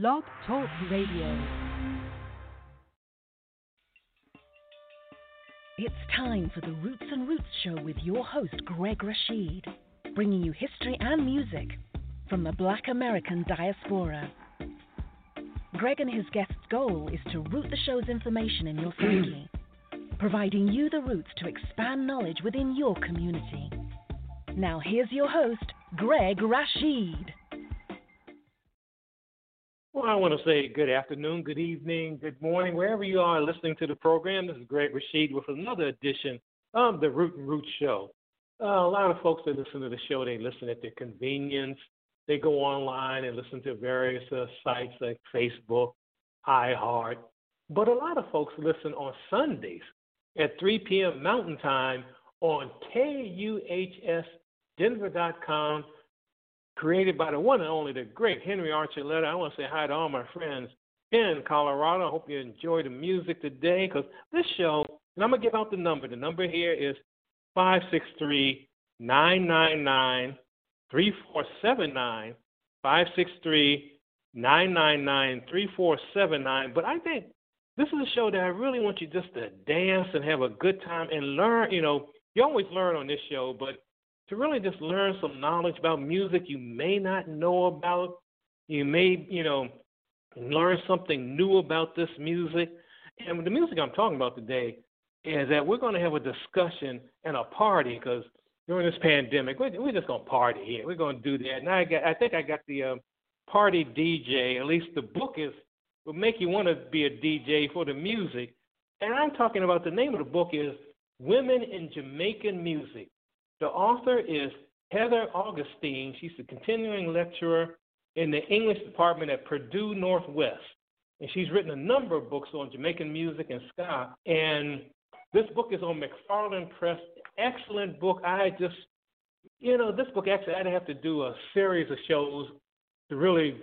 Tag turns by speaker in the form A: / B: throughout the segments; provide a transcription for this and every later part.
A: Blog Talk Radio. It's time for the Roots and Roots Show with your host, Greg Rashid, bringing you history and music from the black American diaspora. Greg and his guest's goal is to root the show's information in your psyche, providing you the roots to expand knowledge within your community. Now, here's your host, Greg Rashid.
B: Well, I want to say good afternoon, good evening, good morning, wherever you are listening to the program. This is Greg Rashid with another edition of the Root and Root Show. Uh, a lot of folks that listen to the show, they listen at their convenience. They go online and listen to various uh, sites like Facebook, iHeart. But a lot of folks listen on Sundays at 3 p.m. Mountain Time on KUHSDenver.com created by the one and only the great Henry Archuleta. I want to say hi to all my friends in Colorado. I hope you enjoy the music today because this show, and I'm going to give out the number. The number here is 563 999 3479. 563 999 3479. But I think this is a show that I really want you just to dance and have a good time and learn. You know, you always learn on this show, but to really just learn some knowledge about music you may not know about. You may, you know, learn something new about this music. And the music I'm talking about today is that we're going to have a discussion and a party because during this pandemic, we're, we're just going to party here. We're going to do that. And I, got, I think I got the uh, party DJ. At least the book is will make you want to be a DJ for the music. And I'm talking about the name of the book is Women in Jamaican Music the author is Heather Augustyn. She's a continuing lecturer in the English department at Purdue Northwest. And she's written a number of books on Jamaican music and ska. And this book is on McFarland Press. Excellent book. I just, you know, this book actually, I'd have to do a series of shows to really,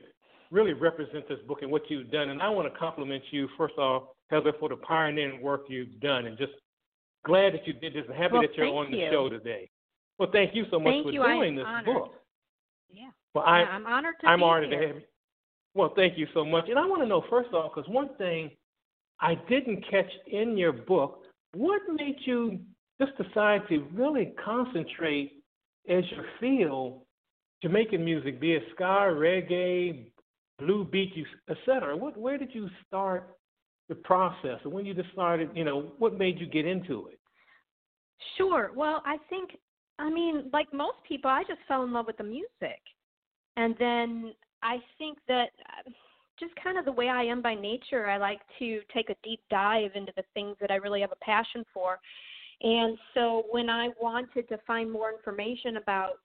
B: really represent this book and what you've done. And I want to compliment you, first off, Heather, for the pioneering work you've done. And just glad that you did this and happy
C: well,
B: that you're on the
C: you.
B: show today. Well, thank you so much
C: thank
B: for
C: you.
B: doing
C: I'm
B: this
C: honored.
B: book.
C: Yeah.
B: Well, I,
C: yeah, I'm honored to
B: I'm
C: be
B: honored
C: here.
B: to have you. Well, thank you so much. And I want to know first off, because one thing I didn't catch in your book, what made you just decide to really concentrate as your field Jamaican music, be it ska, reggae, blue beat, etc. What, where did you start the process? and when you decided, you know, what made you get into it?
C: Sure. Well, I think, I mean, like most people, I just fell in love with the music. And then I think that uh, just kind of the way I am by nature, I like to take a deep dive into the things that I really have a passion for. And so when I wanted to find more information about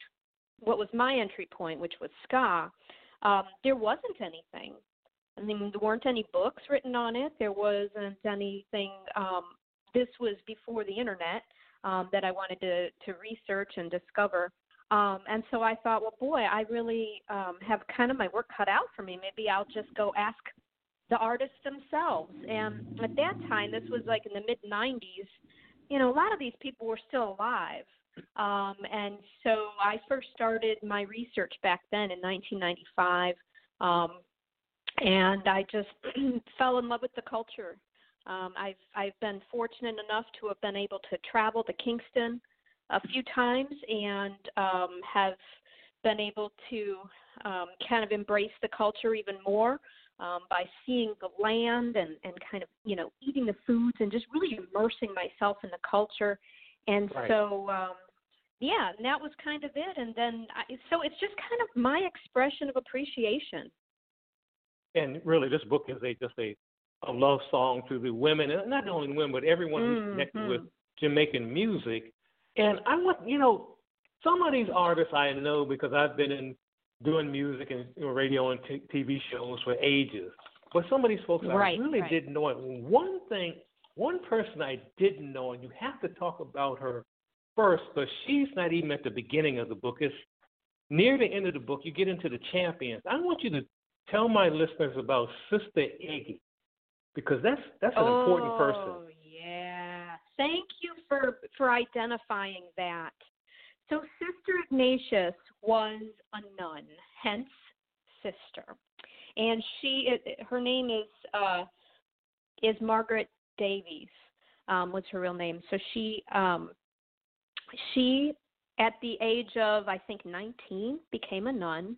C: what was my entry point, which was ska, um, there wasn't anything. I mean, there weren't any books written on it. There wasn't anything. Um, this was before the internet um, that I wanted to to research and discover. Um, and so I thought, well, boy, I really um, have kind of my work cut out for me. Maybe I'll just go ask the artists themselves. And at that time, this was like in the mid 90s. You know, a lot of these people were still alive. Um, and so I first started my research back then in 1995. Um, and I just fell in love with the culture. Um, I've I've been fortunate enough to have been able to travel to Kingston a few times and um, have been able to um, kind of embrace the culture even more um, by seeing the land and, and kind of you know eating the foods and just really immersing myself in the culture. And
B: Right.
C: so um, yeah, and that was kind of it. And then I, so it's just kind of my expression of appreciation.
B: And really, this book is a just a, a love song to the women, and not only women, but everyone who's mm-hmm. connected with. Jamaican music. And I want, you know, some of these artists I know because I've been in doing music and you know, radio and t- TV shows for ages. But some of these folks
C: right,
B: I really
C: right.
B: didn't know it. One thing, one person I didn't know, and you have to talk about her first, but she's not even at the beginning of the book. It's near the end of the book. You get into the champions. I want you to tell my listeners about Sister Iggy because that's that's an
C: oh,
B: important person.
C: Oh yeah. Thank you for for identifying that. So Sister Ignatius was a nun, hence sister, and she her name is uh, is Margaret Davies. Um, was her real name. So she um, she at the age of I think 19 became a nun,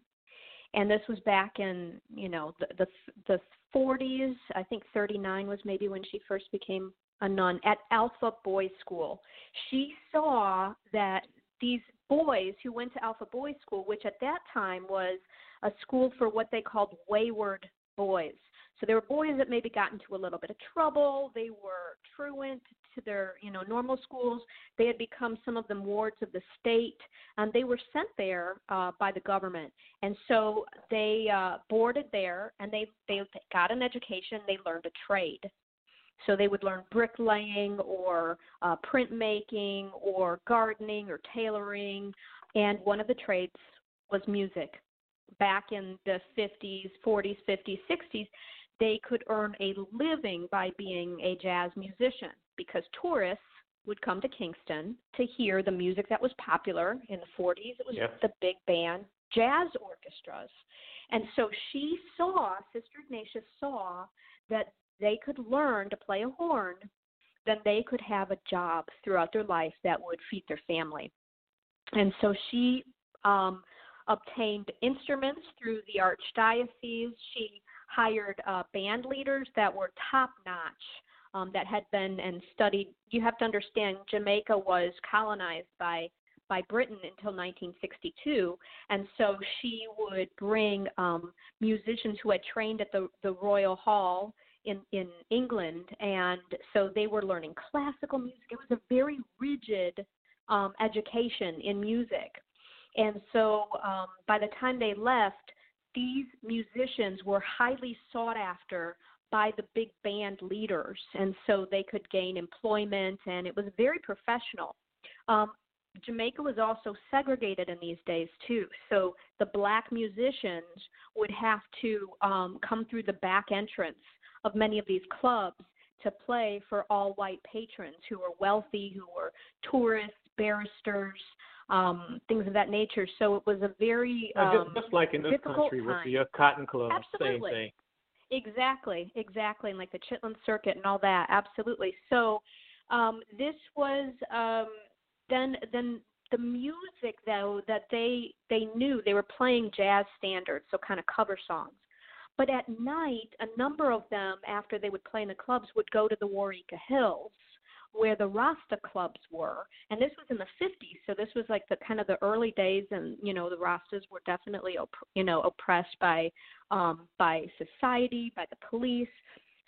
C: and this was back in you know the the, the 40s. I think 39 was maybe when she first became a nun at Alpha Boys School. She saw that these boys who went to Alpha Boys School, which at that time was a school for what they called wayward boys. So there were boys that maybe got into a little bit of trouble. They were truant to their, you know, normal schools. They had become some of them wards of the state, and they were sent there uh, by the government. And so they uh, boarded there, and they they got an education. They learned a trade. So they would learn bricklaying or uh, printmaking or gardening or tailoring, and one of the trades was music. Back in the 50s, 40s, 50s, 60s, they could earn a living by being a jazz musician because tourists would come to Kingston to hear the music that was popular in the 40s. It was
B: yeah.
C: the big band jazz orchestras. And so she saw, Sister Ignatius saw that they could learn to play a horn, then they could have a job throughout their life that would feed their family. And so she um, obtained instruments through the archdiocese. She hired uh, band leaders that were top notch. Um, that had been and studied. You have to understand, Jamaica was colonized by by Britain until 1962, and so she would bring um, musicians who had trained at the the Royal Hall in in England, and so they were learning classical music. It was a very rigid um, education in music, and so um, by the time they left, these musicians were highly sought after by the big band leaders, and so they could gain employment, and it was very professional. Um, Jamaica was also segregated in these days too, so the black musicians would have to um, come through the back entrance of many of these clubs to play for all white patrons who were wealthy, who were tourists, barristers, um, things of that nature. So it was a very um,
B: just, just like in this country
C: time.
B: with the uh, cotton club,
C: Absolutely.
B: same thing.
C: Exactly, exactly, and like the Chitlin Circuit and all that. Absolutely. So um, this was um, then then the music though that they they knew they were playing jazz standards, so kind of cover songs. But at night, a number of them, after they would play in the clubs, would go to the Wareika Hills, where the Rasta clubs were. And this was in the 50s, so this was like the kind of the early days, and you know the Rastas were definitely, you know, oppressed by um, by society, by the police.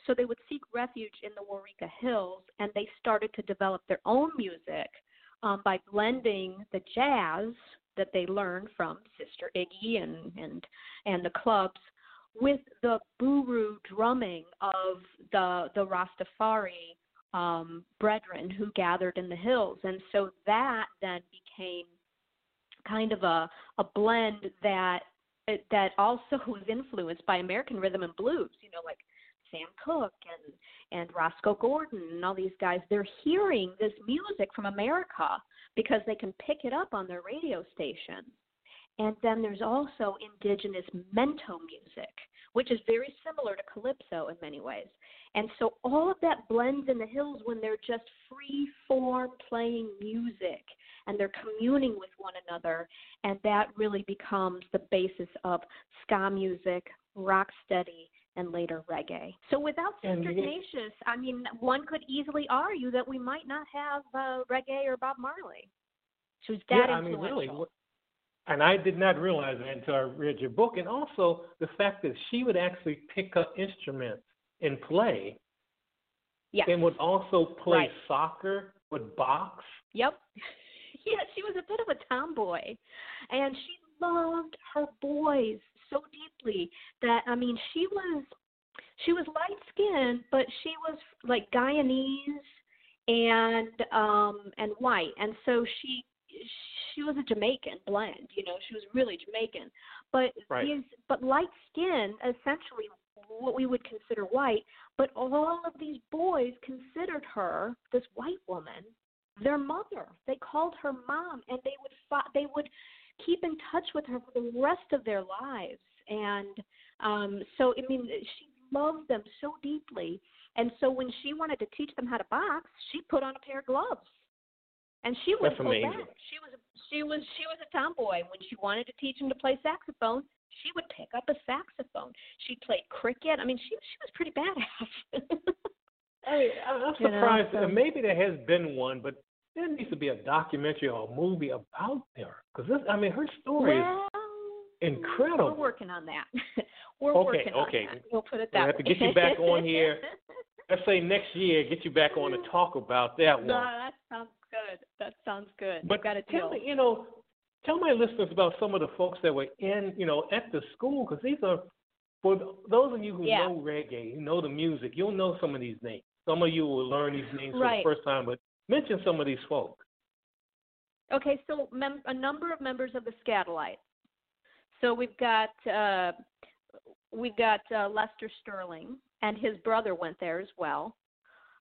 C: So they would seek refuge in the Wareika Hills, and they started to develop their own music um, by blending the jazz that they learned from Sister Iggy and and and the clubs with the buru drumming of the the Rastafari um, brethren who gathered in the hills, and so that then became kind of a a blend that that also was influenced by American rhythm and blues. You know, like Sam Cooke and and Rosco Gordon and all these guys. They're hearing this music from America because they can pick it up on their radio station. And then there's also indigenous mento music, which is very similar to calypso in many ways. And so all of that blends in the hills when they're just free form playing music and they're communing with one another. And that really becomes the basis of ska music, rock steady, and later reggae. So without Sister Ignatius, I mean, one could easily argue that we might not have uh, reggae or Bob Marley. She was that
B: yeah,
C: influential.
B: I mean, really, and I did not realize that until I read your book, and also the fact that she would actually pick up instruments and play.
C: Yes.
B: And would also play
C: right.
B: soccer, would box.
C: Yep. yeah, she was a bit of a tomboy, and she loved her boys so deeply that I mean she was she was light skinned but she was like Guyanese and um and white and so she she was a Jamaican blend, you know, she was really Jamaican. But
B: right.
C: these but light skin essentially what we would consider white, but all of these boys considered her, this white woman, their mother. They called her mom and they would fo- they would keep in touch with her for the rest of their lives. And um so I mean she loved them so deeply. And so when she wanted to teach them how to box, she put on a pair of gloves and she would
B: That's amazing.
C: back. She was she was she was a tomboy. When she wanted to teach him to play saxophone, she would pick up a saxophone. She played cricket. I mean, she she was pretty badass.
B: I mean, I'm
C: You know,
B: surprised.
C: so-
B: maybe there has been one, but there needs to be a documentary or a movie about her because this. I mean, her story is incredible.
C: We're working on that. we're
B: Okay,
C: working on
B: okay.
C: that. We'll put it
B: We'll
C: that
B: have to
C: way.
B: get you back on here. Let's say next year, get you back on to talk about that one.
C: no,
B: one.
C: that sounds good. That sounds good.
B: But
C: We've got a
B: tell me, you know, tell my listeners about some of the folks that were in, you know, at the school because these are for those of you who
C: Yeah.
B: know reggae, who know the music. You'll know some of these names. Some of you will learn these names
C: Right.
B: for the first time, but mention some of these folks.
C: Okay, so mem- a number of members of the Skatalites. So we've got uh, we've got uh, Lester Sterling, and his brother went there as well.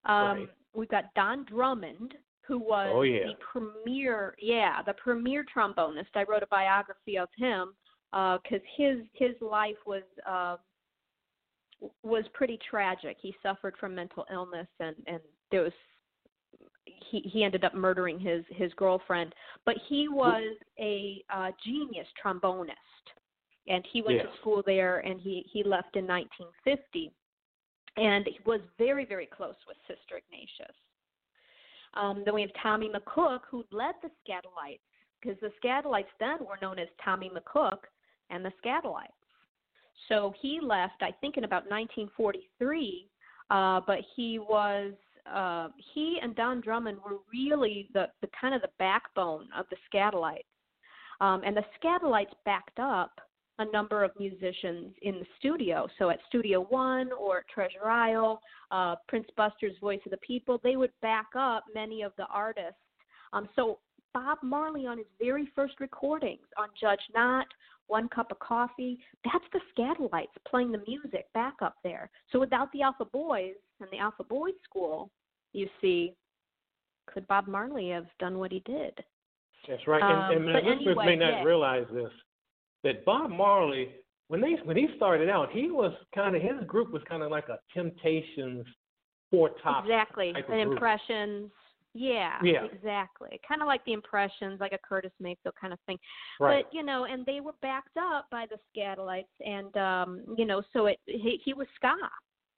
C: Um,
B: Right.
C: We've got Don Drummond, who was
B: Oh, yeah.
C: the premier, yeah, the premier trombonist. I wrote a biography of him because his his life was uh, was pretty tragic. He suffered from mental illness, and and there was he he ended up murdering his his girlfriend. But he was a uh, genius trombonist, and he went
B: Yes.
C: to school there, and he he left in 1950, and he was very very close with Sister Ignatius. Um, then we have Tommy McCook, who led the Skatalites, because the Skatalites then were known as Tommy McCook and the Skatalites. So he left, I think, in about 1943. Uh, but he was uh, he and Don Drummond were really the, the kind of the backbone of the Skatalites. Um, and the Skatalites backed up a number of musicians in the studio. So at Studio One or Treasure Isle, uh, Prince Buster's Voice of the People, they would back up many of the artists. Um, so Bob Marley on his very first recordings on Judge Not, One Cup of Coffee, that's the Skatalites playing the music back up there. So without the Alpha Boys and the Alpha Boys School, you see, could Bob Marley have done what he did?
B: That's right.
C: Um,
B: and, and listeners
C: anyway,
B: may not
C: yeah.
B: realize this that Bob Marley, when they when he started out, he was kind of his group was kind of like a Temptations four top
C: exactly. And impressions. Yeah,
B: Yeah.
C: exactly. Kind of like the impressions, like a Curtis Mayfield kind of thing.
B: Right.
C: But you know, and they were backed up by the Skatalites, and um, you know, so it he, he was ska.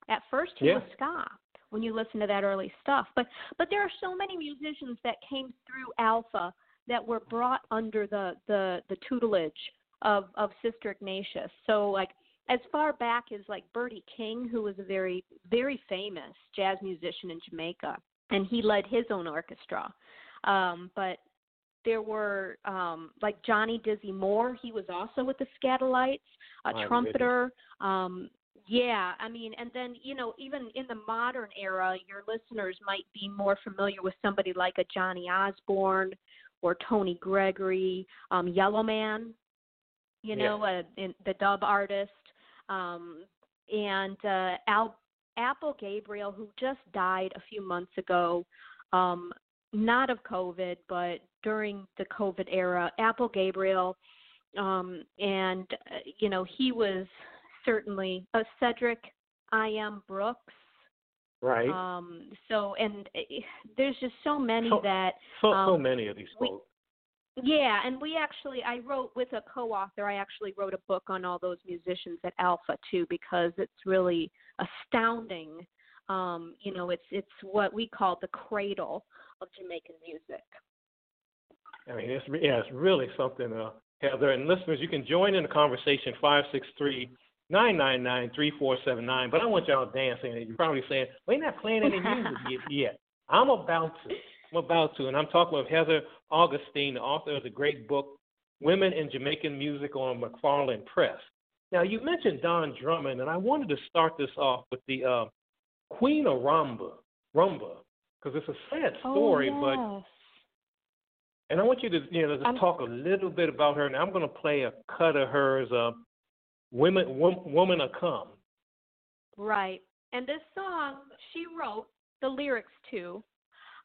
C: At first, he
B: Yeah.
C: was ska when you listen to that early stuff. But but there are so many musicians that came through Alpha that were brought under the the the tutelage of of Sister Ignatius. So like as far back as like Bertie King, who was a very very famous jazz musician in Jamaica, and he led his own orchestra. Um, but there were um, like Johnny Dizzy Moore. He was also with the Skatalites, a
B: My
C: trumpeter. Um, yeah, I mean, and then you know, even in the modern era, your listeners might be more familiar with somebody like a Johnny Osbourne or Tony Gregory, um, Yellow You
B: Yeah.
C: know, uh, in, the dub artist, um, and uh, Al Apple Gabriel, who just died a few months ago, um, not of COVID, but during the COVID era. Apple Gabriel, um, and uh, you know he was certainly uh, Cedric I. M. Brooks.
B: right.
C: Um, so and uh, there's just so many
B: So-
C: that
B: so so
C: um,
B: many of these folks.
C: Yeah, and we actually I wrote with a co-author. I actually wrote a book on all those musicians at Alpha too because it's really astounding. Um, you know, it's it's what we call the cradle of Jamaican music.
B: I mean, it's yeah, it's really something, uh, Heather. And listeners, you can join in the conversation five six three nine nine nine three four seven nine. But I want y'all dancing. And you're probably saying, "We're not playing any music yet." yet. I'm about to. I'm about to, and I'm talking with Heather Augustyn, the author of the great book Women in Jamaican Music on McFarland Press. Now, you mentioned Don Drummond, and I wanted to start this off with the uh, Queen of Rumba, Rumba, because it's a sad
C: Oh,
B: story,
C: yes.
B: but and I want you to you know just
C: I'm-
B: talk a little bit about her. And I'm going to play a cut of hers, uh, "Women, Wom- Woman a Come."
C: Right. And this song she wrote the lyrics to.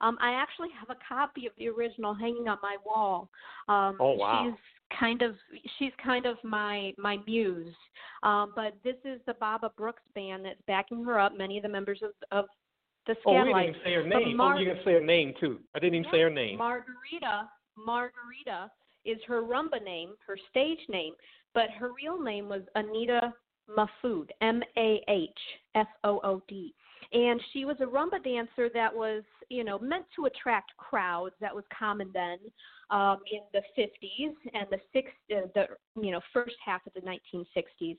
C: Um, I actually have a copy of the original hanging on my wall. Um,
B: Oh, wow.
C: She's kind of she's kind of my my muse. Um, but this is the Baba Brooks band that's backing her up. Many of the members of of the
B: Oh, we didn't even say her name.
C: Mar-
B: oh, you can say her name too. I didn't even say her name.
C: Margarita, Margarita is her rumba name, her stage name, but her real name was Anita Mahfood, M A H F O O D. And she was a rumba dancer that was, you know, meant to attract crowds. That was common then um, in the 50s and the six, uh, the you know, first half of the 1960s.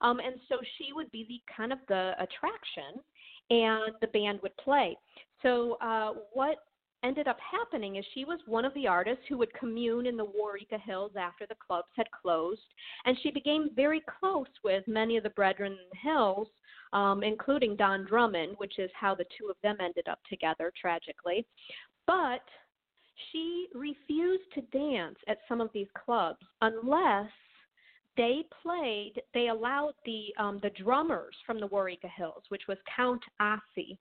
C: Um, and so she would be the kind of the attraction, and the band would play. So uh, what ended up happening is she was one of the artists who would commune in the Wareika Hills after the clubs had closed, and she became very close with many of the brethren in the hills, um, including Don Drummond, which is how the two of them ended up together tragically. But she refused to dance at some of these clubs unless they played they allowed the um the drummers from the Wareika Hills, which was Count Ossie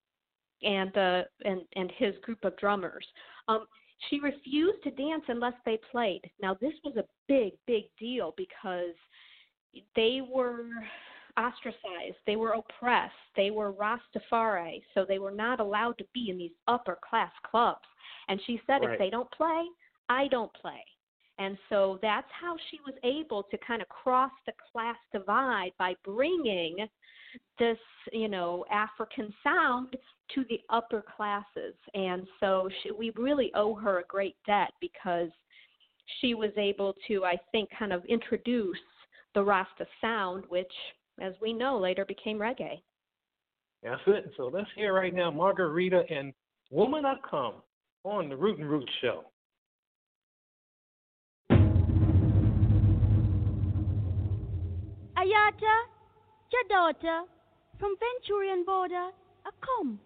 C: and uh and and his group of drummers. Um she refused to dance unless they played. Now this was a big big deal because they were ostracized, they were oppressed, they were Rastafari, so they were not allowed to be in these upper class clubs. And she said
B: Right.
C: if they don't play, I don't play. And so that's how she was able to kind of cross the class divide by bringing this, you know, African sound to the upper classes. And so she, we really owe her a great debt because she was able to, I think, kind of introduce the Rasta sound, which, as we know, later became reggae.
B: That's it. So let's hear right now Margarita and Woman I Come on the Root and Root Show.
D: Ayata, your daughter, from Venturian border, a come.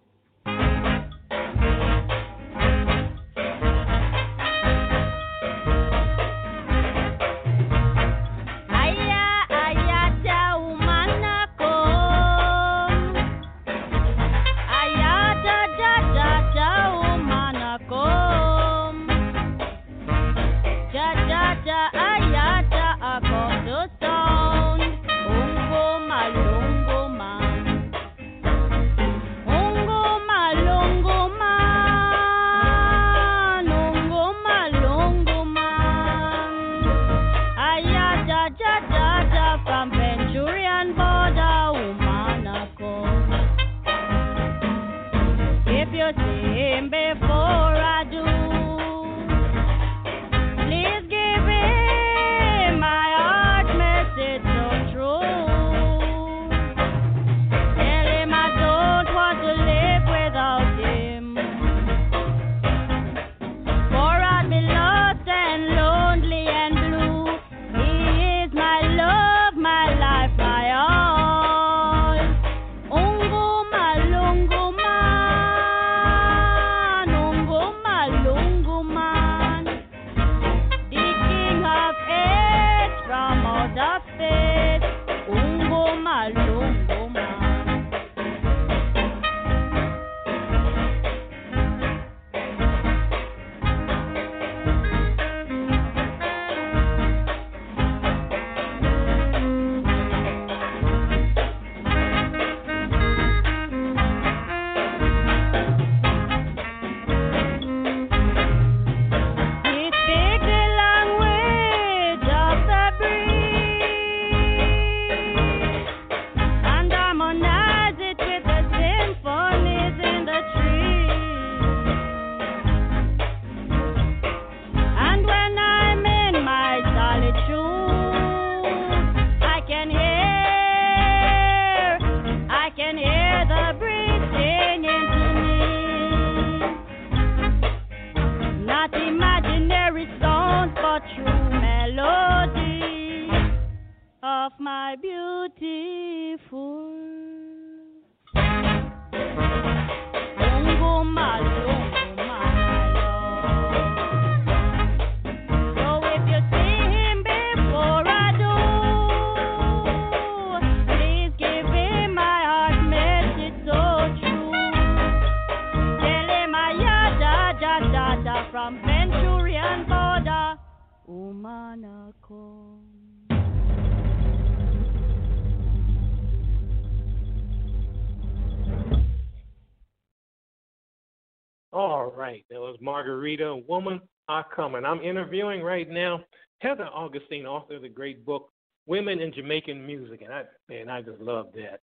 B: Margarita, Woman Are Coming. I'm interviewing right now Heather Augustyn, author of the great book Women in Jamaican Music. And I man, I just love that.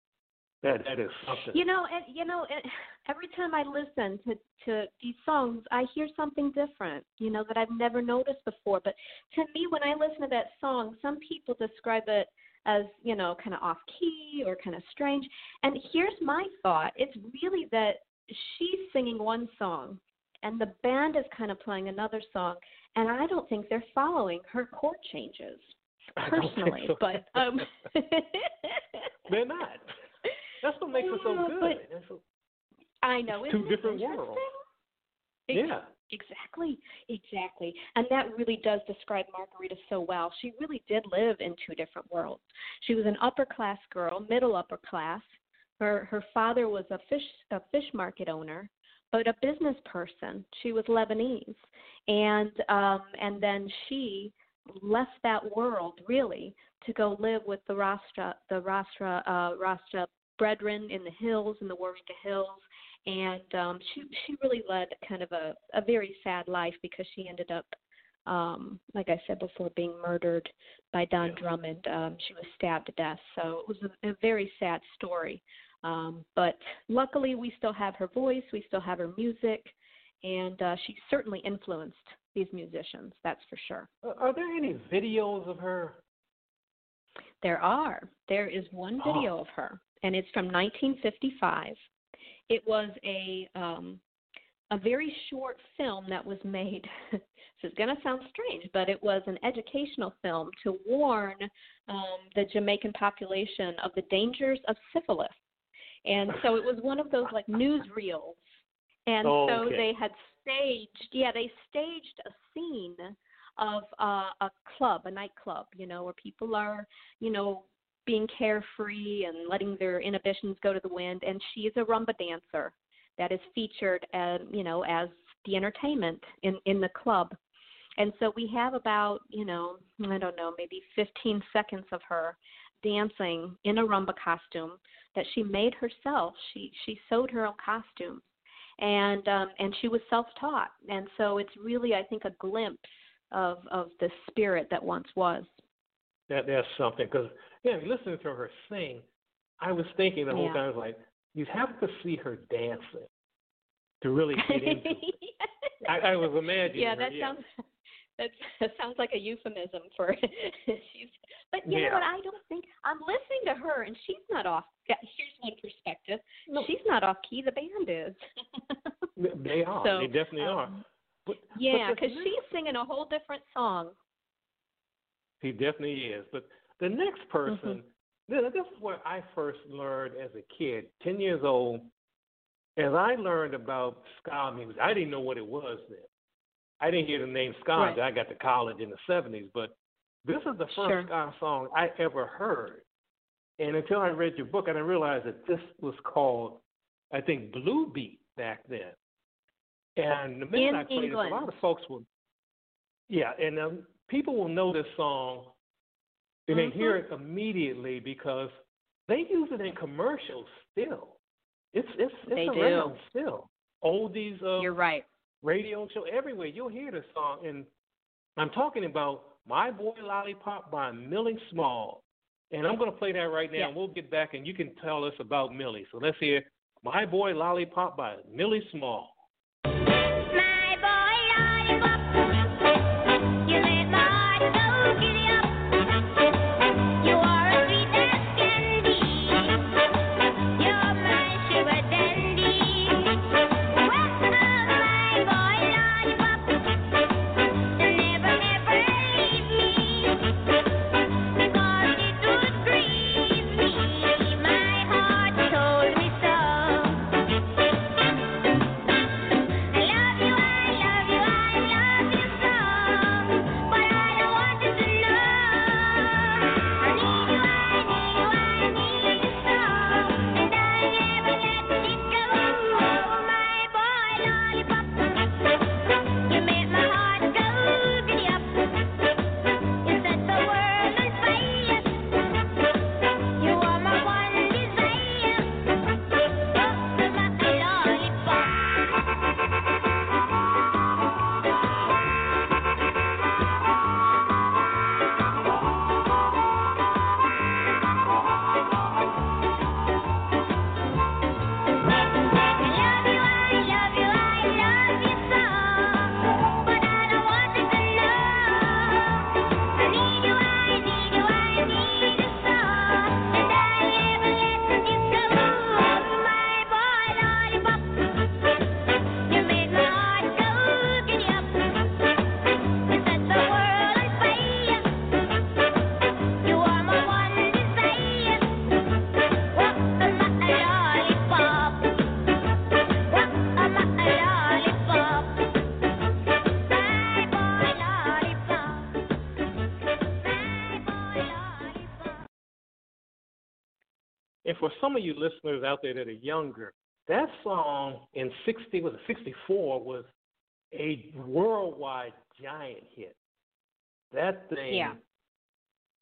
B: That that is something.
C: You know, and you know, and every time I listen to to these songs, I hear something different. You know that I've never noticed before. But to me, when I listen to that song, some people describe it as you know kind of off key or kind of strange. And here's my thought: it's really that she's singing one song and the band is kind of playing another song and i don't think they're following her chord changes personally
B: so.
C: but um
B: they're not. That's what makes it so good.
C: I know
B: two
C: Isn't
B: different
C: worlds.
B: Yeah.
C: exactly exactly and that really does describe margarita so well. She really did live in two different worlds. She was an upper class girl middle upper class her her father was a fish a fish market owner, but a business person. She was Lebanese, and um, and then she left that world really to go live with the Rasta the Rasta uh, Rasta brethren in the hills in the Wareika Hills, and um, she she really led kind of a a very sad life because she ended up um, like I said before, being murdered by Don Drummond. Um, she was stabbed to death. So it was a, a very sad story. Um, but luckily, we still have her voice, we still have her music, and uh, she certainly influenced these musicians. That's for sure.
B: Are there any videos of her?
C: There are. There is one video
B: oh.
C: of her, and it's from 1955. It was a um, a very short film that was made. this is going to sound strange, but it was an educational film to warn um, the Jamaican population of the dangers of syphilis and so it was one of those like newsreels. And
B: oh,
C: so
B: okay.
C: they had staged yeah they staged a scene of uh, a club a nightclub you know where people are you know being carefree and letting their inhibitions go to the wind. And she is a rumba dancer that is featured as you know as the entertainment in in the club. And so we have about you know i don't know maybe 15 seconds of her dancing in a rumba costume that she made herself. She she sewed her own costumes, and um, and she was self-taught. And so it's really, I think, a glimpse of of the spirit that once was.
B: That that's something because yeah, listening to her sing, I was thinking the whole
C: Yeah.
B: time I was like, you have to see her dancing to really get into. it. I, I was imagining.
C: yeah,
B: her,
C: that
B: yeah.
C: That, sounds like a euphemism for she's. But you
B: Yeah.
C: know what? I don't think I'm listening to her, and she's not off. Here's one perspective.
B: No.
C: She's not off key. The band is.
B: They are.
C: So,
B: they definitely are.
C: um,
B: But
C: Yeah, because she's singing a whole different song.
B: He definitely is. But the next
C: Mm-hmm.
B: person, this this is where I first learned as a kid, 10 years old, as I learned about ska music. I didn't know what it was then. I didn't hear the name ska
C: Right.
B: I got to college in the 70s. But this is the first
C: Sure.
B: song I ever heard. And until I read your book, I didn't realize that this was called, I think, Blue Beat back then. And the minute
C: In
B: I played it,
C: England.
B: a lot of folks will, yeah, and um, people will know this song and
C: Mhm.
B: they hear it immediately because they use it in commercials still. It's it's it's
C: They do.
B: around still. Oldies, uh,
C: You're right.
B: Radio show everywhere. You'll hear the song, and I'm talking about "My Boy Lollipop" by Millie Small. And I'm going to play that right now,
C: Yeah.
B: and we'll get back, and you can tell us about Millie. So let's hear "My Boy Lollipop" by Millie Small. Some of you listeners out there that are younger, that song in '60 was it '64 was a worldwide giant hit. That thing
C: Yeah.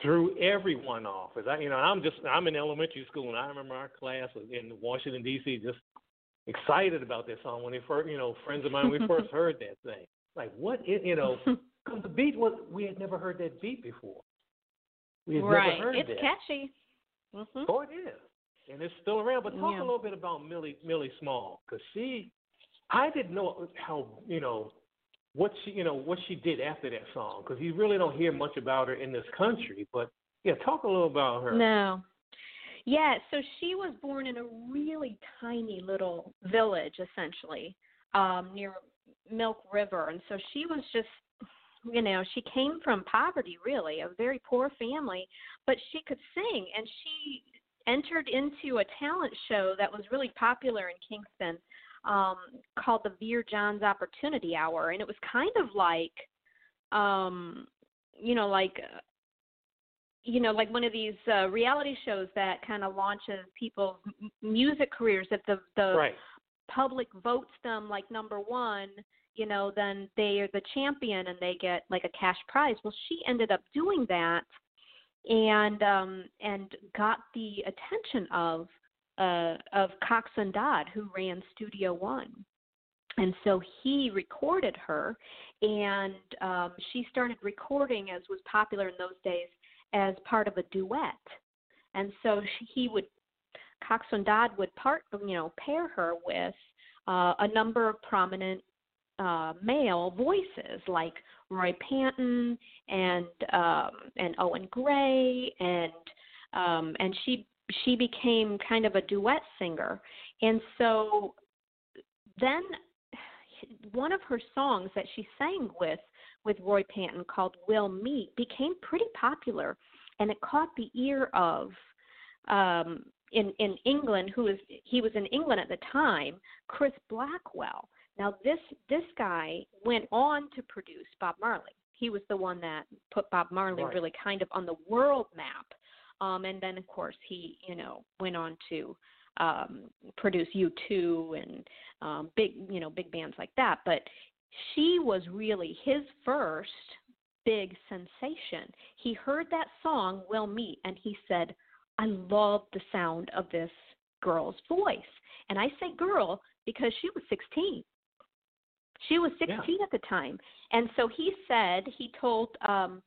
B: threw everyone off. As I, you know, I'm just I'm in elementary school, and I remember our class in Washington D.C. just excited about that song when they first, you know, friends of mine we first heard that thing. Like what, is, you know, because the beat was we had never heard that beat before. We had
C: right.
B: never heard
C: it's
B: that.
C: catchy. Mhm.
B: Oh, it is, and it's still around. But talk
C: Yeah.
B: a little bit about Millie Millie Small, because she, I didn't know how you know what she you know what she did after that song, because you really don't hear much about her in this country. But yeah, talk a little about her.
C: No. Yeah, so she was born in a really tiny little village, essentially, um, near Milk River, and so she was just, you know, she came from poverty, really, a very poor family, but she could sing, and she entered into a talent show that was really popular in Kingston, um, called the Vere Johns Opportunity Hour, and it was kind of like, um, you know, like. Uh, you know, like one of these uh, reality shows that kind of launches people's m- music careers. If the the
B: Right.
C: public votes them like number one, you know, then they are the champion and they get like a cash prize. Well, she ended up doing that and um and got the attention of uh of Coxsone Dodd who ran Studio One. And so he recorded her and um she started recording as was popular in those days as part of a duet. And so she, he would Coxsone Dodd would part you know pair her with uh, a number of prominent uh, male voices like Roy Panton and um, and Owen Gray and um, and she she became kind of a duet singer. And so then one of her songs that she sang with with Roy Panton called We'll Meet became pretty popular. And it caught the ear of um in in England who was he was in England at the time Chris Blackwell now this this guy went on to produce Bob Marley he was the one that put Bob Marley
B: Right.
C: really kind of on the world map um and then of course he you know went on to um produce U2 and um big you know big bands like that but she was really his first big sensation. He heard that song, We'll Meet, and he said, I love the sound of this girl's voice. And I say girl because she was 16. She was 16
B: Yeah.
C: at the time. And so he said, he told um,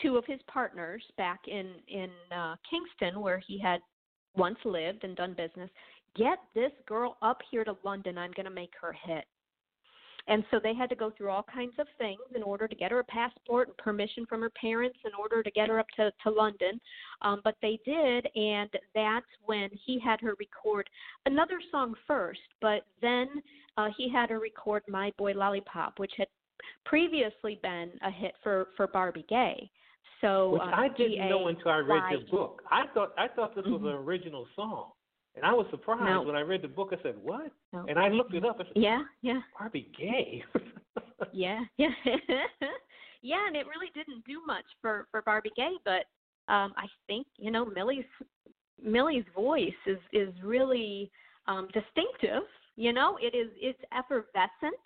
C: two of his partners back in, in uh, Kingston, where he had once lived and done business, get this girl up here to London. I'm going to make her hit. And so they had to go through all kinds of things in order to get her a passport and permission from her parents in order to get her up to, to London. Um, but they did, and that's when he had her record another song first, but then uh, he had her record My Boy Lollipop, which had previously been a hit for, for Barbie Gaye. So
B: Which
C: uh,
B: I didn't know until I read the book. I thought I thought this was
C: Mhm.
B: an original song, and I was surprised
C: No.
B: when I read the book. I said, "What?"
C: No.
B: And I looked it up. I said,
C: Yeah, yeah.
B: Barbie Gaye.
C: yeah, yeah, yeah, and it really didn't do much for for Barbie Gaye, but um I think you know Millie's Millie's voice is is really um distinctive. You know, it is it's effervescent,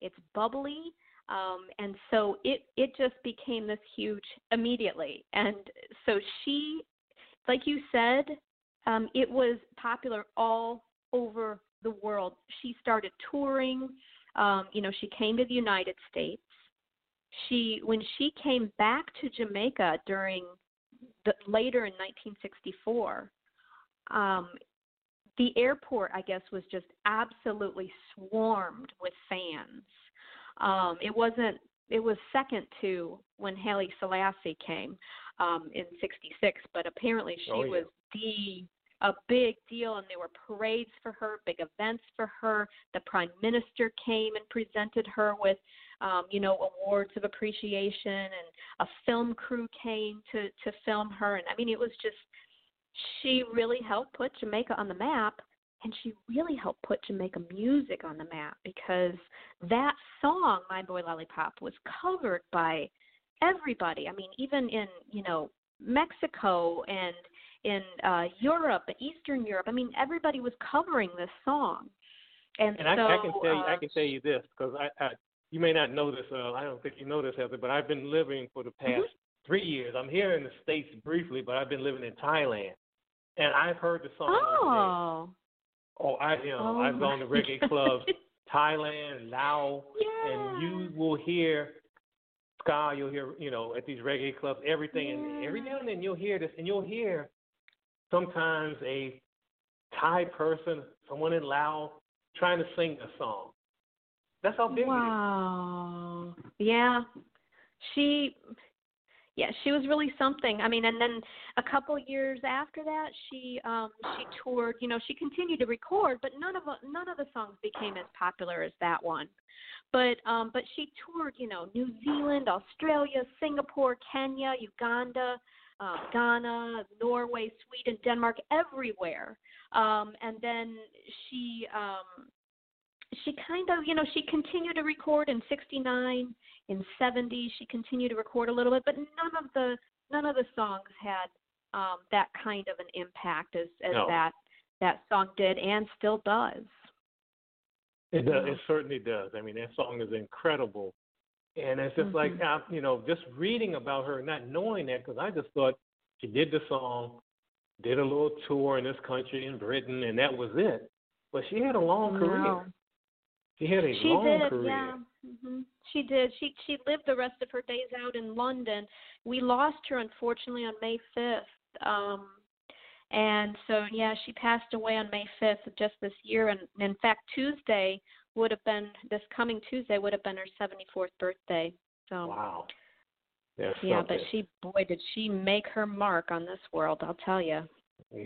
C: it's bubbly, um and so it it just became this huge immediately. And so she, like you said, um it was popular all over the world. She started touring um, you know, she came to the United States. She when she came back to Jamaica during the later in 1964, um, the airport I guess was just absolutely swarmed with fans. Um, it wasn't. It was second to when Haile Selassie came um, in '66, but apparently she
B: Oh, yeah.
C: was the a big deal and there were parades for her big events for her. The prime minister came and presented her with um you know awards of appreciation and a film crew came to to film her. And i mean it was just she really helped put jamaica on the map and she really helped put jamaica music on the map because that song my boy lollipop was covered by everybody. I mean even in you know mexico and in uh Europe, Eastern Europe. I mean, everybody was covering this song. And,
B: And I,
C: so
B: I can tell you, I
C: uh,
B: can tell you this because I, I, you may not know this. Uh, I don't think you know this, Heather, but I've been living for the past
C: Mm-hmm.
B: three years. I'm here in the states briefly, but I've been living in Thailand, and I've heard the song.
C: Oh.
B: Oh, I you know
C: Oh
B: I've gone to reggae clubs, Thailand, Laos, and you will hear ska. You'll hear you know at these reggae clubs everything, and every now and then you'll hear this, and you'll hear sometimes a Thai person, someone in Laos, trying to sing a song. That's how big.
C: Wow. Yeah. She yeah, she was really something. I mean, and then a couple years after that, she um she toured, you know, she continued to record, but none of none of the songs became as popular as that one. But um but she toured, you know, New Zealand, Australia, Singapore, Kenya, Uganda, uh, Ghana, Norway, Sweden, Denmark, everywhere. Um and then she um she kind of, you know, she continued to record in 69, in 70, she continued to record a little bit, but none of the none of the songs had um that kind of an impact as as
B: No.
C: that that song did and still does.
B: It does. It certainly does. I mean, that song is incredible, and it's just like
C: Mhm.
B: uh, you know, just reading about her, not knowing that, because I just thought she did the song, did a little tour in this country in Britain, and that was it. But she had a long
C: No.
B: career. She had a
C: She
B: long
C: did,
B: career.
C: yeah. hmm She did. She she lived the rest of her days out in London. We lost her unfortunately on May 5th. Um and so yeah, she passed away on May 5th of just this year and in fact Tuesday would have been this coming Tuesday would have been her 74th birthday. So
B: Wow. That's
C: yeah, but she boy did she make her mark on this world, I'll tell you.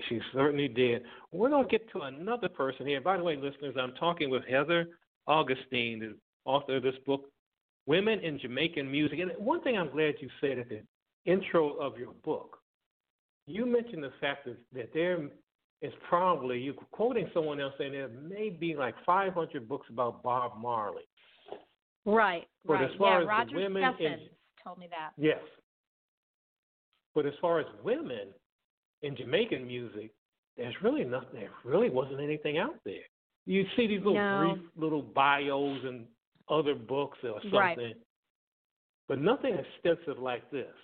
B: She certainly did. We're going to get to another person here. By the way, listeners, I'm talking with Heather Augustyn, the author of this book, Women in Jamaican Music. And one thing I'm glad you said at the intro of your book, you mentioned the fact that, that there is probably, you're quoting someone else saying there may be like 500 books about Bob Marley.
C: Right,
B: But
C: right.
B: as far
C: yeah,
B: as the
C: Roger
B: women in-
C: told me that.
B: Yes. But as far as women in Jamaican music, there's really nothing. There really wasn't anything out there. You see these little
C: No.
B: brief little bios and other books or something,
C: Right.
B: but nothing extensive like this.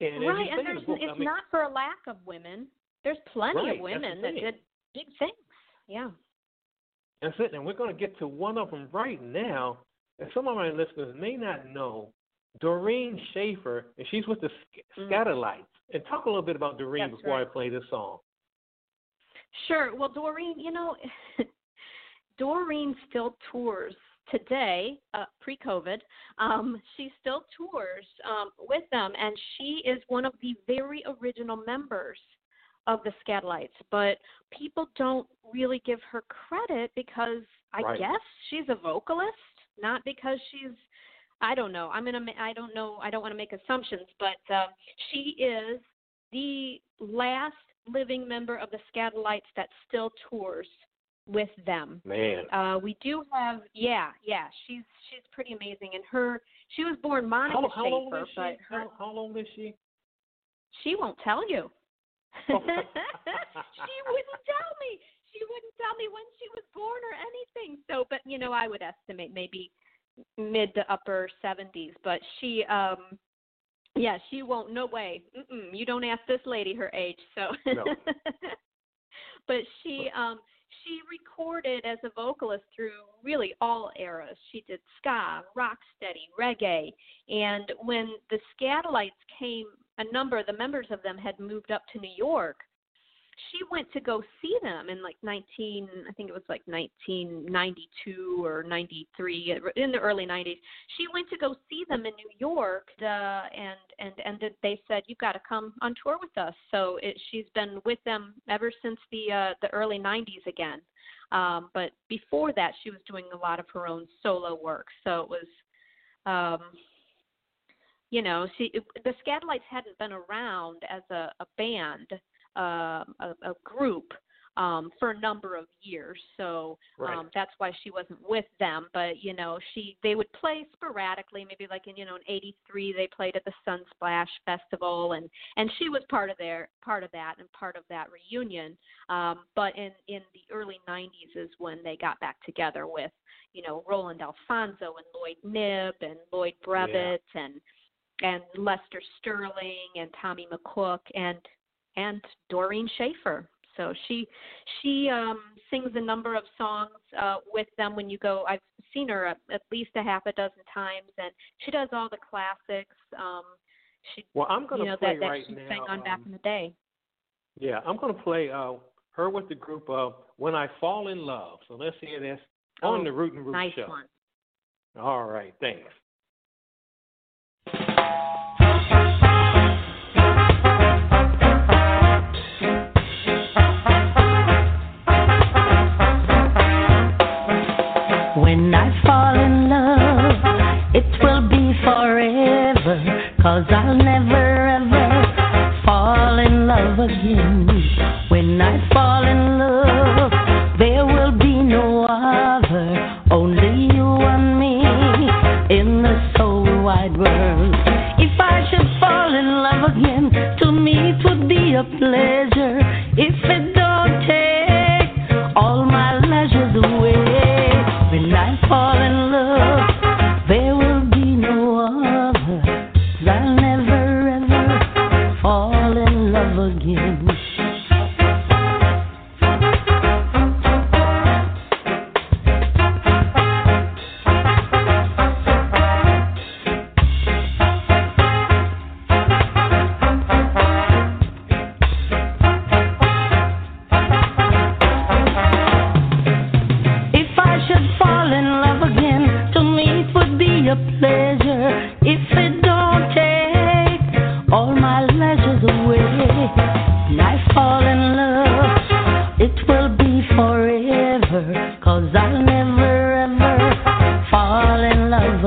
B: And
C: right, and there's
B: book,
C: it's
B: I mean,
C: not for a lack of women. There's plenty
B: Right,
C: of women that did big things. Yeah.
B: That's it. And we're going to get to one of them right now. And some of my listeners may not know Doreen Shaffer, and she's with the
C: Mm.
B: Skatalites. And talk a little bit about Doreen
C: That's
B: before
C: right.
B: I play this song.
C: Sure. Well, Doreen, you know, Doreen still tours today, uh, pre-COVID. Um, she still tours um, with them, and she is one of the very original members of the Skatalites. But people don't really give her credit because I
B: Right.
C: guess she's a vocalist, not because she's. I don't know. I'm gonna. I don't know. I don't want to make assumptions, but uh, she is the last living member of the Skatalites that still tours with them.
B: Man.
C: Uh, we do have, yeah, yeah. She's she's pretty amazing, and her she was born Monica
B: How, how old
C: Shaffer,
B: is she?
C: her,
B: How, how old is she?
C: she won't tell you.
B: Oh.
C: she wouldn't tell me. She wouldn't tell me when she was born or anything. So, but you know, I would estimate maybe mid to upper 70s. But she, um yeah, she won't. No way. Mm-mm, you don't ask this lady her age. So,
B: No.
C: but she, um she recorded as a vocalist through really all eras. She did ska, rocksteady, reggae, and when the Skatalites came, a number of the members of them had moved up to New York. She went to go see them in like 19, I think it was like 1992 or 93, in the early 90s. She went to go see them in New York, uh, and and and they said you've got to come on tour with us. So it, she's been with them ever since the uh, the early 90s again. Um, but before that, she was doing a lot of her own solo work. So it was, um, you know, she the Skatalites hadn't been around as a, a band, um, a, a group um, for a number of years. So
B: Right.
C: um, that's why she wasn't with them. But you know, she they would play sporadically. Maybe like in you know in '83 they played at the Sunsplash Festival, and and she was part of their part of that and part of that reunion. Um, but in in the early '90s is when they got back together with you know Roland Alphonso and Lloyd Knibb and Lloyd Brevitt and and Lester Sterling and Tommy McCook and and Doreen Shaffer. So she she um sings a number of songs uh with them when you go I've seen her at, at least a half a dozen times and she does all the classics. Um she
B: Well, I'm going
C: you
B: to
C: know
B: play
C: that, that
B: right
C: she
B: now.
C: sang on back
B: um,
C: in the day.
B: Yeah, I'm going to play uh, her with the group of When I Fall in Love. So let's hear this on
C: Oh,
B: the Root and Root
C: nice
B: show.
C: one.
B: All right, thanks.
E: Cause I'll never ever fall in love again. When I fall in love,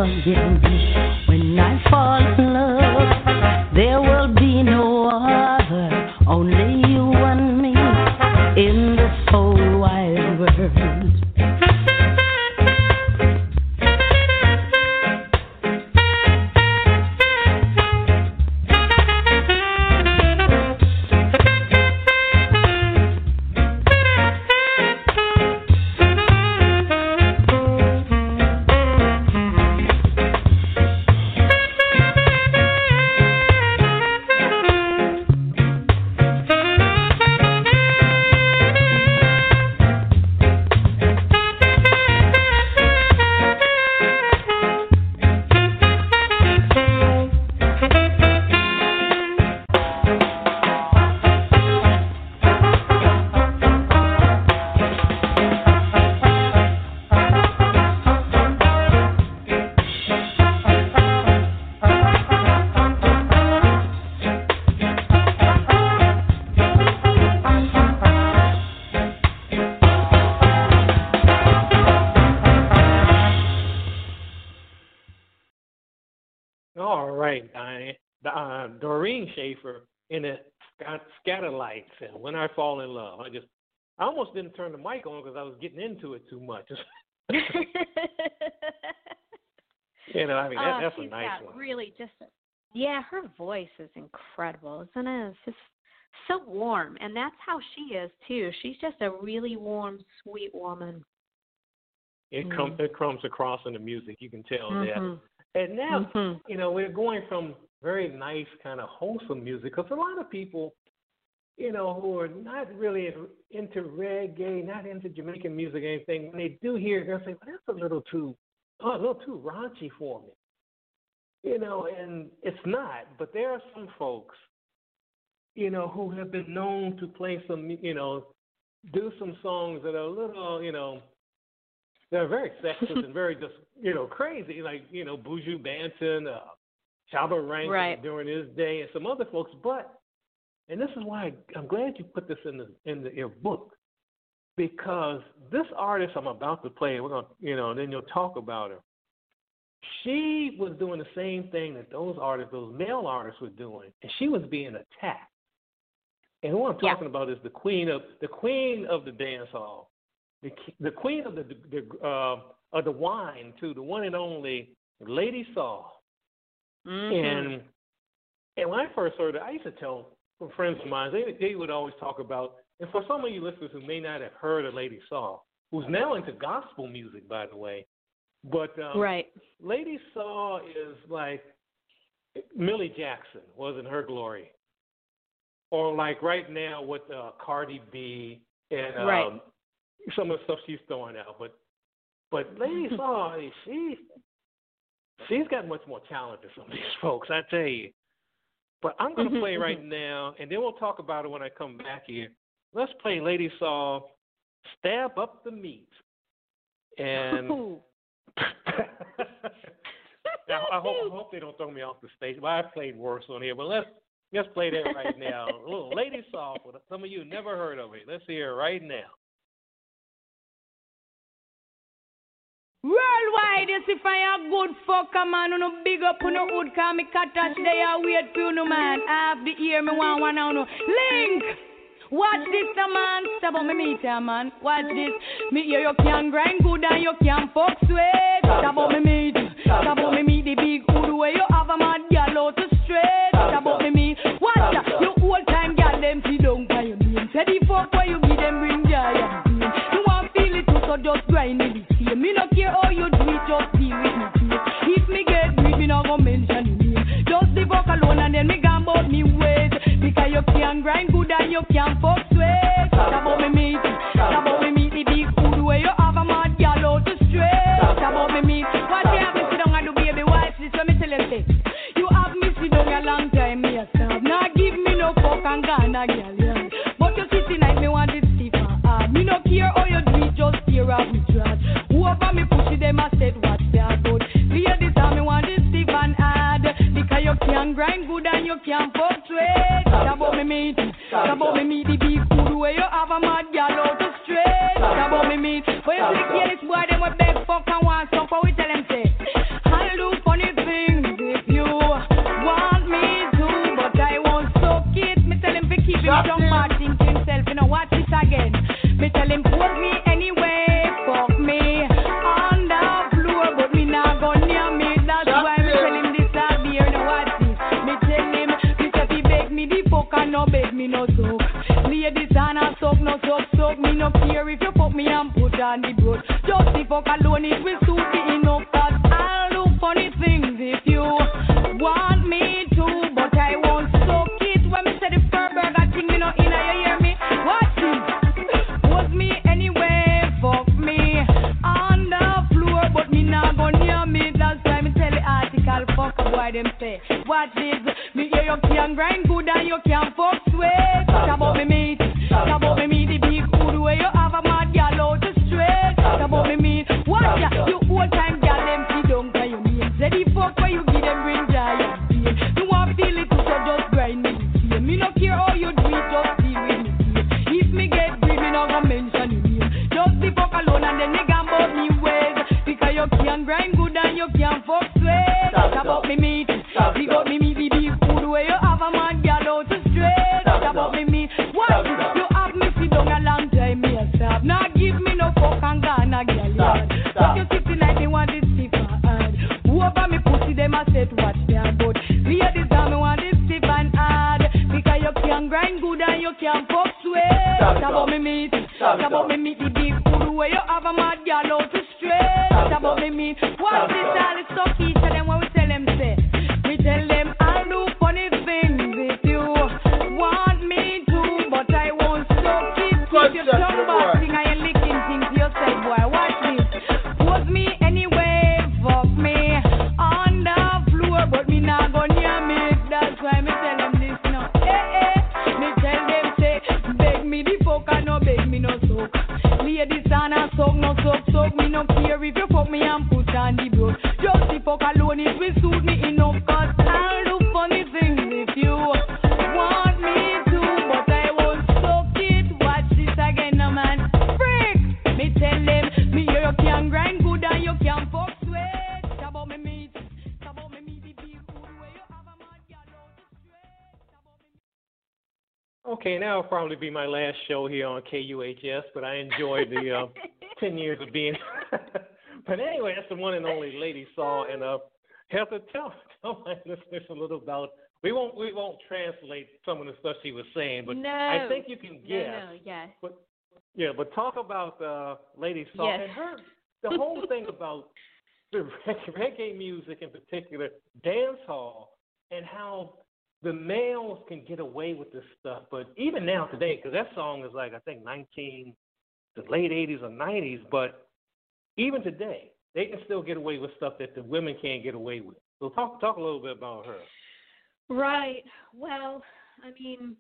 E: in love Love. I
B: just, I almost didn't turn the mic on because I was getting into it too much. you know, I mean, that,
C: Uh,
B: that's a nice
C: got
B: one.
C: Really, just yeah, her voice is incredible, isn't it? It's just so warm, and that's how she is too. She's just a really warm, sweet woman.
B: It
C: Mm.
B: comes, it comes across in the music. You can tell that.
C: Mhm.
B: And now,
C: Mhm.
B: you know, we're going from very nice, kind of wholesome music because a lot of people, you know, who are not really into reggae, not into Jamaican music or anything, when they do hear it, they'll say, well, that's a little too, oh, a little too raunchy for me. You know, and it's not, but there are some folks, you know, who have been known to play some, you know, do some songs that are a little, you know, they're very sexist and very just, you know, crazy, like, you know, Buju Banton, uh, Shabba Rankin
C: Right.
B: during his day, and some other folks. But, and this is why I'm glad you put this in the in the, your book because this artist I'm about to play, we're gonna you know, then you'll talk about her. She was doing the same thing that those artists, those male artists, were doing, and she was being attacked. And who I'm talking yeah. about is the queen of the queen of the dance hall, the, the queen of the, the uh, of the wine too, the one and only Lady Saw.
C: Mm-hmm.
B: And and when I first heard it, I used to tell from friends of mine, they, they would always talk about, and for some of you listeners who may not have heard of Lady Saw, who's now into gospel music, by the way, but um,
C: right,
B: Lady Saw is like Millie Jackson was in her glory, or like right now with uh, Cardi B and um,
C: right.
B: some of the stuff she's throwing out. But but Lady Saw, she she's got much more talent than some of these folks, I tell you. But I'm going to
C: mm-hmm,
B: play right mm-hmm. now, and then we'll talk about it when I come back here. Let's play Lady Saw, Stab Up the Meat. And now, I, hope, I hope they don't throw me off the stage. Well, I played worse on here, but let's, let's play that right now. A little Lady Saw for some of you never heard of it. Let's hear it right now.
F: Worldwide, you see, if I a good fucker, man, you know, big up, on the wood, cause me cut they day, I wait for you, know, man. Half the ear me want one, you know. Link! Watch this, man. Stop on me meet ya, man. Watch this. Me hear you can grind good and you can fuck sweet. Stop on me meet. Stop on me meet the big hood where you have a mad gal out to straight. Stop on me meet. Watch ya. You old time gal them see down by your beam. Say the fuck where you give them bring ya. You want feel it too, so just grind it yeah. Me no care how you do it, just deal with me too. If me get grief, me no go mention your name. Just the work alone and then me gone about me ways. Because you can grind good and you can fuck
B: be my last show here on KUHS, but I enjoyed the uh, ten years of being. but anyway, that's the one and only Lady Saw, and uh, to tell tell my listeners a little about. We won't we won't translate some of the stuff she was saying, but
C: no.
B: I think you can guess.
C: No, no, yeah.
B: But yeah, but talk about uh, Lady Saw
C: Yes.
B: and her. The whole thing about the reggae, reggae music in particular, dance hall, and how the males can get away with this stuff. But even now today, because that song is like I think 19, the late 80s or 90s, but even today, they can still get away with stuff that the women can't get away with. So talk talk a little bit about her.
C: Right. Well, I mean,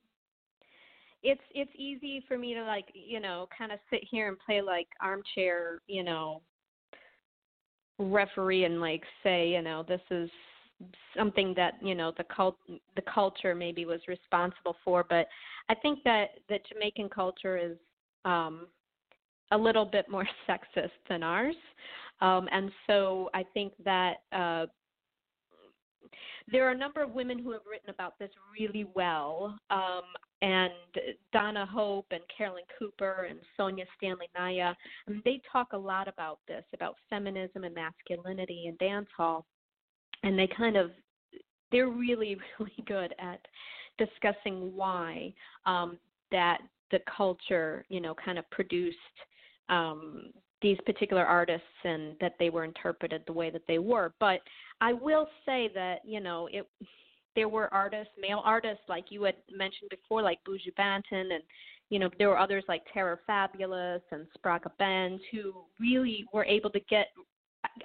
C: it's it's easy for me to like, you know, kind of sit here and play like armchair, you know, referee and like say, you know, this is something that, you know, the cult the culture maybe was responsible for, but I think that the Jamaican culture is um a little bit more sexist than ours. Um and so I think that uh there are a number of women who have written about this really well, um, and Donna Hope and Carolyn Cooper and Sonjah Stanley Niaah. And they talk a lot about this, about feminism and masculinity and dance hall, and they kind of they're really really good at discussing why um, that the culture, you know, kind of produced um, these particular artists and that they were interpreted the way that they were. But I will say that you know it. There were artists, male artists, like you had mentioned before, like Buju Banton, and you know there were others like Terror Fabulous and Spragga Benz, who really were able to get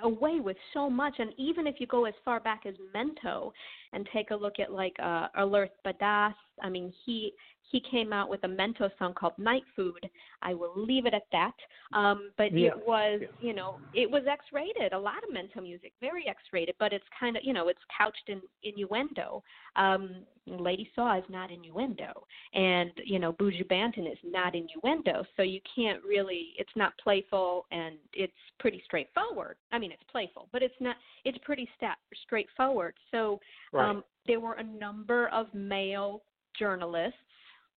C: away with so much. And even if you go as far back as Mento and take a look at like uh, Alerth Bedasse, I mean he he came out with a Mento song called Night Food. I will leave it at that. Um, but
B: Yeah.
C: it was,
B: Yeah.
C: you know, it was X-rated. A lot of Mento music, very X-rated, but it's kind of, you know, it's couched in innuendo. Um, Lady Saw is not innuendo, and you know, Buju Banton is not innuendo. So you can't really. It's not playful, and it's pretty straightforward. I mean, it's playful, but it's not. It's pretty sta- straightforward. So
B: Right.
C: um, there were a number of male journalists,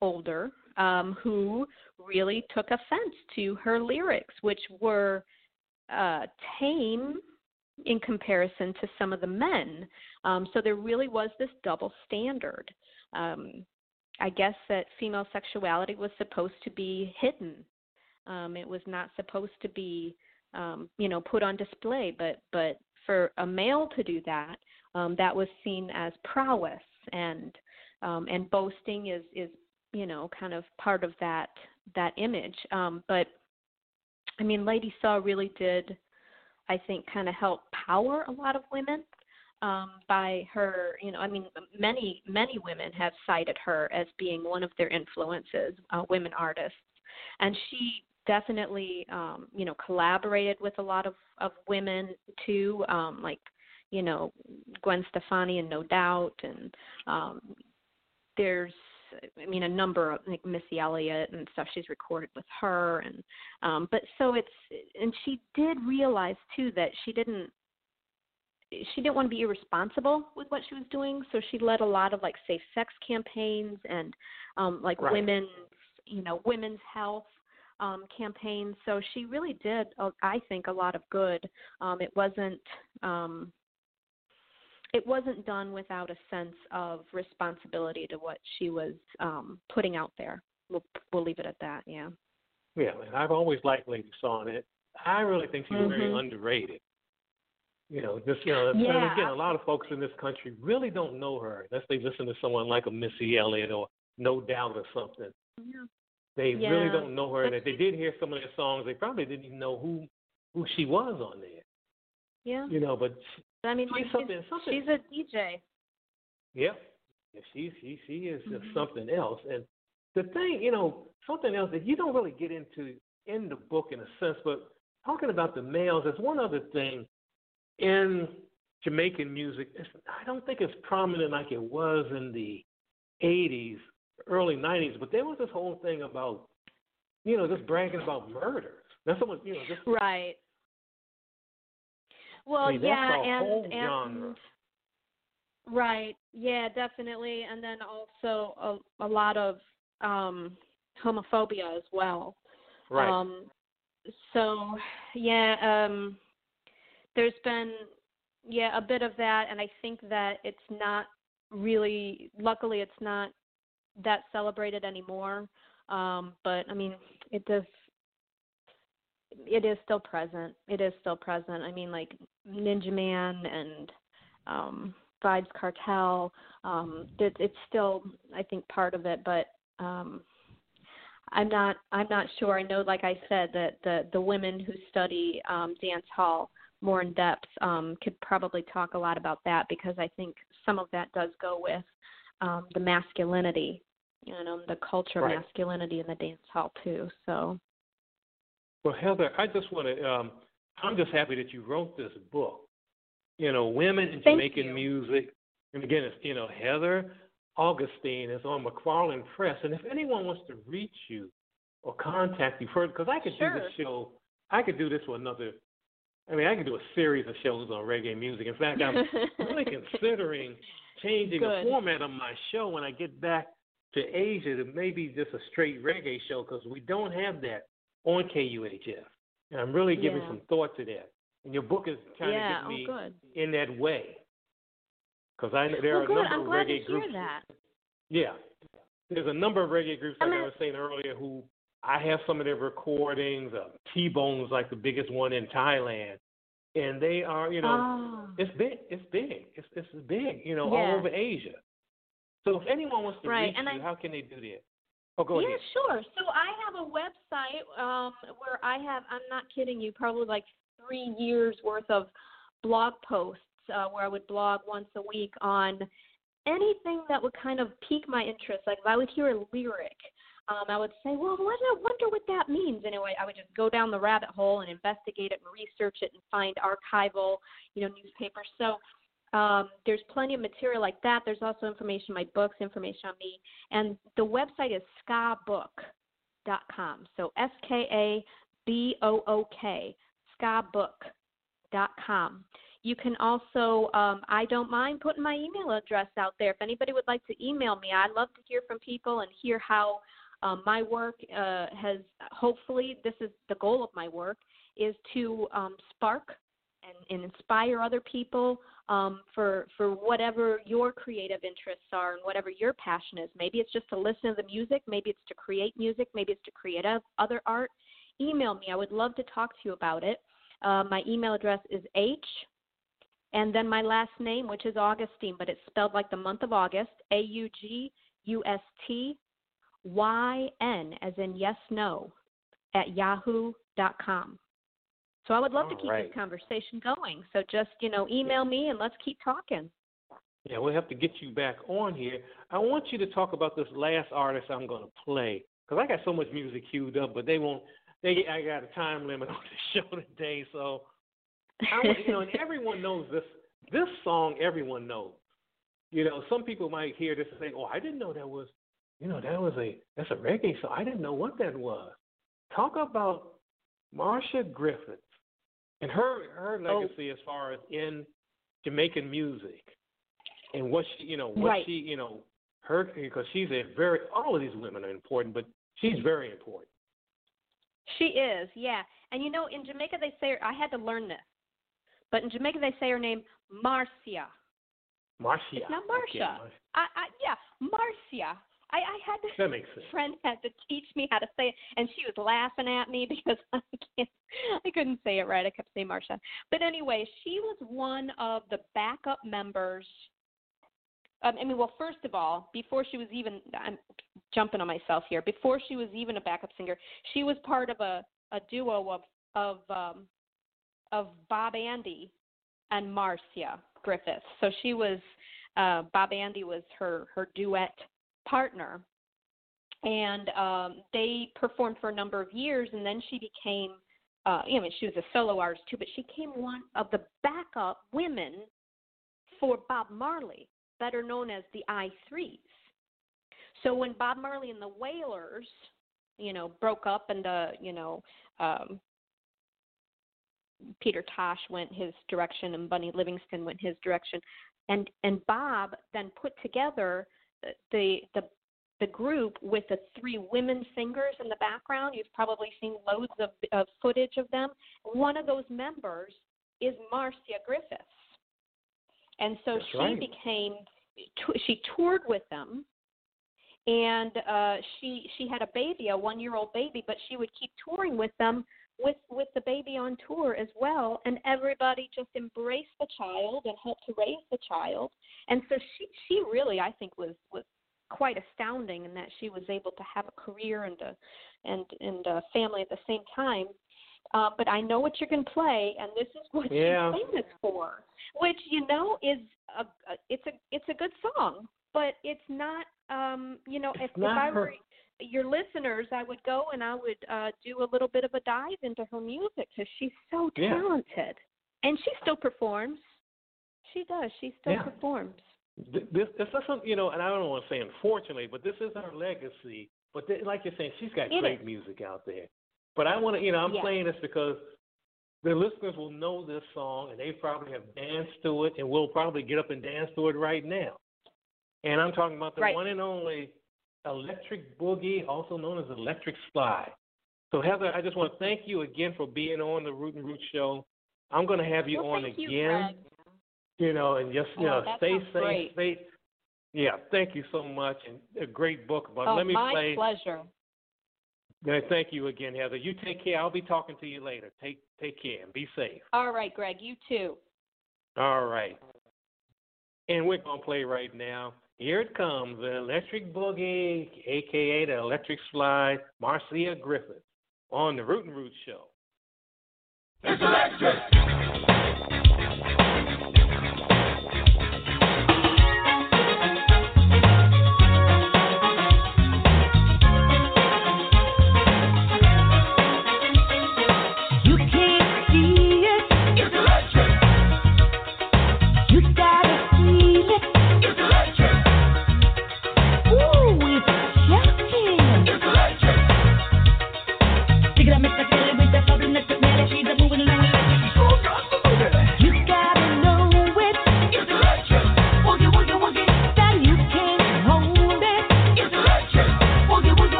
C: older, um, who really took offense to her lyrics, which were uh, tame in comparison to some of the men. Um, so there really was this double standard. Um, I guess that female sexuality was supposed to be hidden. Um, it was not supposed to be, um, you know, put on display. But but for a male to do that, um, that was seen as prowess, and um, and boasting is is you know kind of part of that that image. Um, but I mean, Lady Saw really did, I think, kind of help power a lot of women um, by her. You know, I mean, many many women have cited her as being one of their influences, uh, women artists, and she definitely, um, you know, collaborated with a lot of of women too, um, like you know Gwen Stefani and No Doubt, and um, there's I mean a number of like Missy Elliott and stuff she's recorded with her and um but so it's and she did realize too that she didn't she didn't want to be irresponsible with what she was doing so she led a lot of like safe sex campaigns and um like
B: Right.
C: women's you know women's health um campaigns so she really did uh, i think a lot of good um it wasn't um it wasn't done without a sense of responsibility to what she was um putting out there we'll we'll leave it at that yeah
B: Yeah, man, I've always liked Lady Saw, and it. I really think she's very
C: Mhm.
B: underrated. You know, just you know,
C: Yeah,
B: again, a lot of folks in this country really don't know her unless they listen to someone like a Missy Elliott or No Doubt or something.
C: yeah
B: They really don't know her, and if they did hear some of their songs, they probably didn't even know who who she was on there.
C: yeah
B: You know, but
C: i mean
B: she's
C: like she's,
B: something, something.
C: she's a dj
B: Yeah, yeah she she she is just
C: Mhm.
B: something else. And the thing, you know, something else that you don't really get into in the book in a sense, but talking about the males, there's one other thing in Jamaican music. It's, I don't think it's prominent like it was in the '80s, early '90s, but there was this whole thing about, you know, just bragging about murders. That's someone, you know, just
C: right well
B: I mean,
C: yeah and and. Right. Yeah, definitely. And then also a, a lot of um homophobia as well.
B: Right.
C: Um so yeah, um there's been yeah, a bit of that and I think that it's not really luckily it's not that celebrated anymore. Um but I mean, it does it is still present. It is still present. I mean like Ninja Man and um Vybz Kartel um it, it's still I think part of it but um I'm not I'm not sure. I know like I said that the the women who study um dance hall more in depth um could probably talk a lot about that because I think some of that does go with um the masculinity, and know, the culture
B: Right.
C: masculinity in the dance hall too. So
B: Well, Heather, I just want to. Um, I'm just happy that you wrote this book. You know, women in
C: Thank
B: Jamaican
C: you.
B: music, and again, it's you know Heather Augustyn is on McFarland Press, and if anyone wants to reach you or contact you further, because I could do this show, I could do this for another. I mean, I could do a series of shows on reggae music. In fact, I'm really considering changing
C: Good.
B: the format of my show when I get back to Asia to maybe just a straight reggae show because we don't have that on KUHF. And I'm really giving
C: Yeah.
B: some thought to that. And your book is kind
C: yeah,
B: of
C: oh
B: getting me
C: good.
B: in that way. Because I know there
C: well,
B: are a number
C: I'm
B: of
C: glad to
B: reggae
C: hear
B: groups.
C: that.
B: Yeah. There's a number of reggae groups, like
C: I
B: I, was saying earlier, who I have some of their recordings. Uh, T Bone's like the biggest one in Thailand. And they are, you know,
C: Oh.
B: it's big. It's big. It's it's big. You know,
C: Yeah.
B: all over Asia. So if anyone wants to
C: Right,
B: reach
C: and
B: you,
C: I-
B: how can they do that? Oh, go
C: yeah,
B: ahead.
C: sure. So I have a website um, where I have, I'm not kidding you, probably like three years worth of blog posts uh, where I would blog once a week on anything that would kind of pique my interest. Like if I would hear a lyric, um, I would say, well, what, I wonder what that means. Anyway, I would just go down the rabbit hole and investigate it and research it and find archival, you know, newspapers. So um, there's plenty of material like that. There's also information in my books, information on me, and the website is skabook.com. So S K A B O O K, skabook.com. You can also, um, I don't mind putting my email address out there. If anybody would like to email me, I'd love to hear from people and hear how um, my work uh, has, hopefully, this is the goal of my work, is to um, spark and, and inspire other people um, for for whatever your creative interests are and whatever your passion is. Maybe it's just to listen to the music. Maybe it's to create music. Maybe it's to create other art. Email me. I would love to talk to you about it. Uh, my email address is h and then my last name, which is Augustyn, but it's spelled like the month of August. A U G U S T Y N, as in yes no, at yahoo.com. So I would love to keep
B: right.
C: this conversation going. So just, you know, email me and let's keep talking.
B: Yeah, we'll have to get you back on here. I want you to talk about this last artist I'm going to play because I got so much music queued up, but they won't. They I got a time limit on the show today, so I you know, and everyone knows this. This song, everyone knows. You know, some people might hear this and say, "Oh, I didn't know that was, you know, that was a that's a reggae song. I didn't know what that was." Talk about Marsha Griffiths and her her
C: Oh.
B: legacy as far as in Jamaican music and what she, you know, what
C: Right.
B: she, you know, her because she's a very all of these women are important, but she's very important.
C: She is, yeah. And you know, in Jamaica they say I had to learn this, but in Jamaica they say her name Marcia.
B: Marcia.
C: It's not
B: Okay,
C: Marsha.
B: Mar-
C: I, I yeah, Marcia. I, I had to.
B: That makes sense.
C: friend had to teach me how to say it, and she was laughing at me because I can't, I couldn't say it right. I kept saying Marsha. But anyway, she was one of the backup members. Um, I mean, well, first of all, before she was even, I'm jumping on myself here. Before she was even a backup singer, she was part of a a duo of of um, of Bob Andy and Marcia Griffiths. So she was uh, Bob Andy was her her duet partner, and um, they performed for a number of years, and then she became. Uh, I mean, she was a solo artist too, but she became one of the backup women for Bob Marley, better known as the I Threes. So when Bob Marley and the Wailers, you know, broke up and uh, you know, um, Peter Tosh went his direction and Bunny Livingston went his direction, and and Bob then put together the the the group with the three women singers in the background. You've probably seen loads of, of footage of them. One of those members is Marcia Griffiths, and so
B: That's
C: she
B: right.
C: became she toured with them and uh she she had a baby a one year old baby but she would keep touring with them with with the baby on tour as well and everybody just embraced the child and helped to raise the child and so she she really i think was was quite astounding in that she was able to have a career and a and and a family at the same time uh, but I know what you're going to play, and this is what
B: Yeah.
C: she's famous for, which you know is a, a it's a it's a good song, but it's not um you know if, if
B: not
C: I were your listeners, I would go and I would uh do a little bit of a dive into her music because she's so
B: Yeah.
C: talented, and she still performs. She does. She still
B: Yeah.
C: performs.
B: This this isn't you know, and I don't want to say unfortunately, but this is her legacy. But th- like you're saying, she's got
C: It
B: great
C: is.
B: music out there. But I want to, you know, I'm
C: Yeah.
B: playing this because the listeners will know this song and they probably have danced to it and will probably get up and dance to it right now. And I'm talking about the
C: Right.
B: one and only Electric Boogie, also known as Electric Slide. So Heather, I just want to thank you again for being on the Root and Root show. I'm going to have you
C: well,
B: on
C: thank you,
B: again
C: Greg.
B: you know, and just you
C: Oh,
B: know, stay safe,
C: great.
B: stay. Yeah, thank you so much, and a great book. But
C: Oh,
B: let me
C: my
B: play.
C: pleasure.
B: Yeah, thank you again, Heather. You take care. I'll be talking to you later. Take take care and be safe.
C: All right, Greg. You too.
B: All right. And we're gonna play right now. Here it comes, the Electric Boogie, aka the Electric Slide, Marcia Griffith, on the Root and Root Show.
G: It's electric.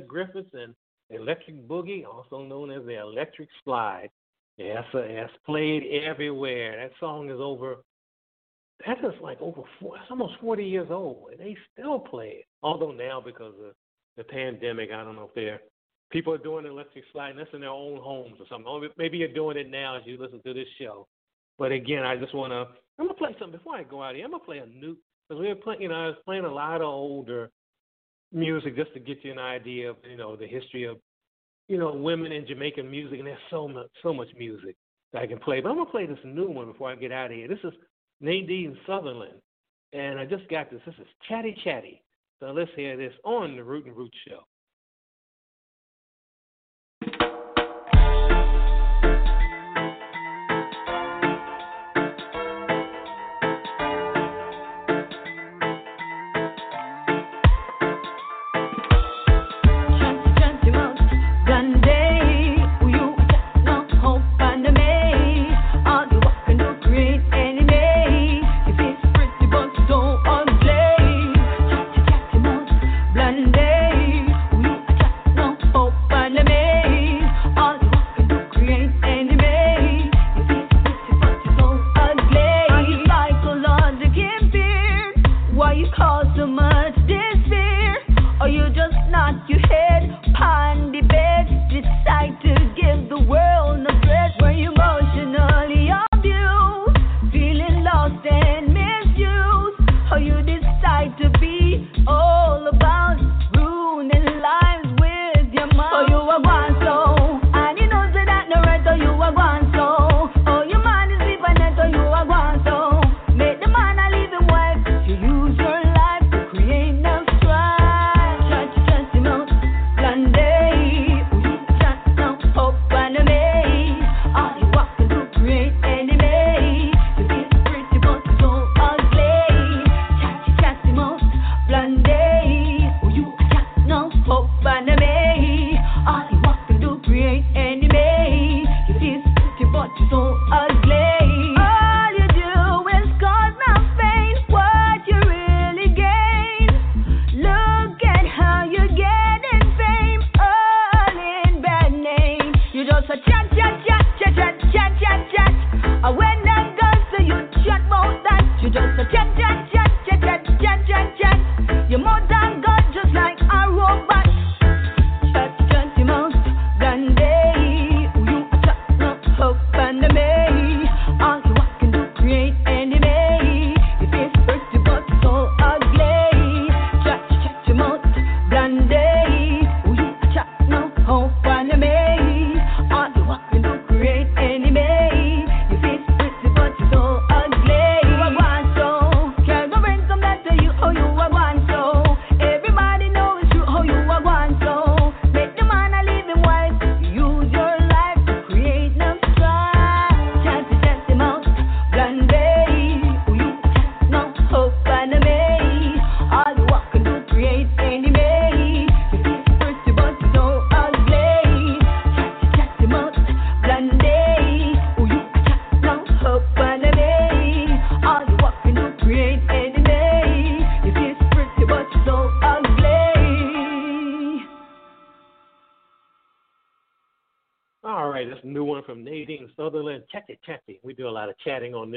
H: Griffiths and Electric Boogie, also known as the Electric Slide. Yes, uh, it's played everywhere. That song is over. That is like over four. It's almost forty years old, and they still play it. Although now, because of the pandemic, I don't know if they're people are doing electric slide, that's in their own homes or something. Maybe you're doing it now as you listen to this show. But again, I just want to. I'm gonna play something before I go out here. I'm gonna play a new because we were playing. You know, I was playing a lot of older music just to get you an idea of you know the history of you know women in Jamaican music, and there's so much so much music that I can play. But I'm gonna play this new one before I get out of here. This is Nadine Sutherland, and I just got this. This is Chatty Chatty. So let's hear this on the Root and Root Show.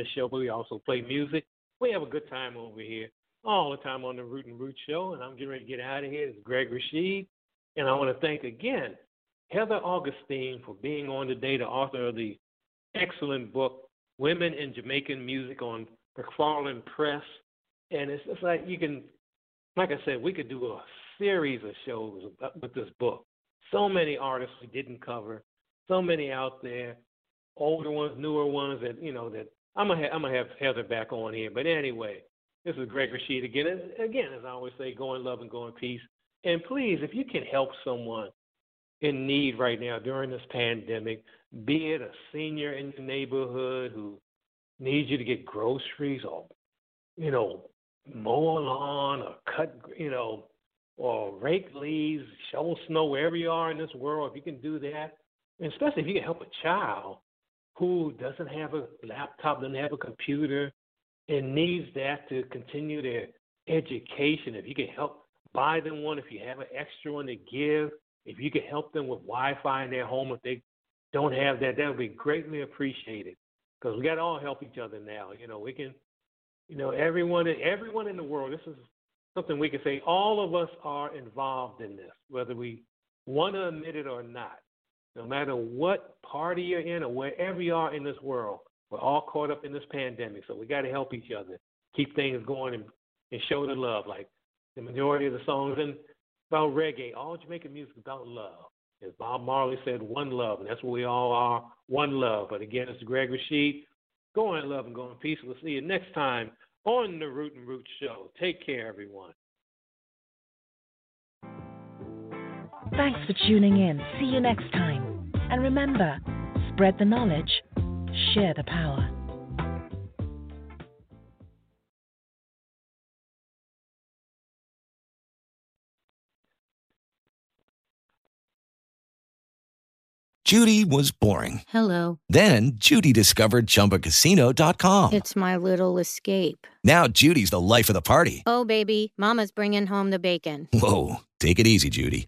H: This show, but we also play music. We have a good time over here all the time on the Root and Root Show, and I'm getting ready to get out of here. It's Greg Rashid, and I want to thank again Heather Augustyn for being on today, the author of the excellent book Women in Jamaican Music on McFarland Press. And it's just like you can, like I said, we could do a series of shows with this book. So many artists we didn't cover, so many out there, older ones, newer ones that you know that I'm gonna I'm gonna have Heather back on here. But anyway, this is Greg Rashid again. And again, as I always say, go in love and go in peace. And please, if you can help someone in need right now during this pandemic, be it a senior in your neighborhood who needs you to get groceries or, you know, mow a lawn or cut, you know, or rake leaves, shovel snow, wherever you are in this world, if you can do that, and especially if you can help a child who doesn't have a laptop, doesn't have a computer, and needs that to continue their
B: education. If you can help buy them one, if you have an extra one to give, if you can help them with Wi-Fi in their home if they don't have that, that would be greatly appreciated. Because we got to all help each other now. You know, we can, you know, everyone, everyone in the world. This is something we can say. All of us are involved in this, whether we want to admit it or not. No matter what party you're in or wherever you are in this world, we're all caught up in this pandemic. So we got to help each other, keep things going, and, and show the love. Like the majority of the songs in about reggae, all Jamaican music is about love. As Bob Marley said, one love, and that's what we all are, one love. But again, it's Greg Rashid. Go in love and go in peace. We'll see you next time on the Root and Root Show. Take care, everyone.
A: Thanks for tuning in. See you next time. And remember, spread the knowledge, share the power.
I: Judy was boring.
J: Hello.
I: Then Judy discovered ChumbaCasino.com.
J: It's my little escape.
I: Now Judy's the life of the party.
J: Oh, baby, Mama's bringing home the bacon.
I: Whoa, take it easy, Judy.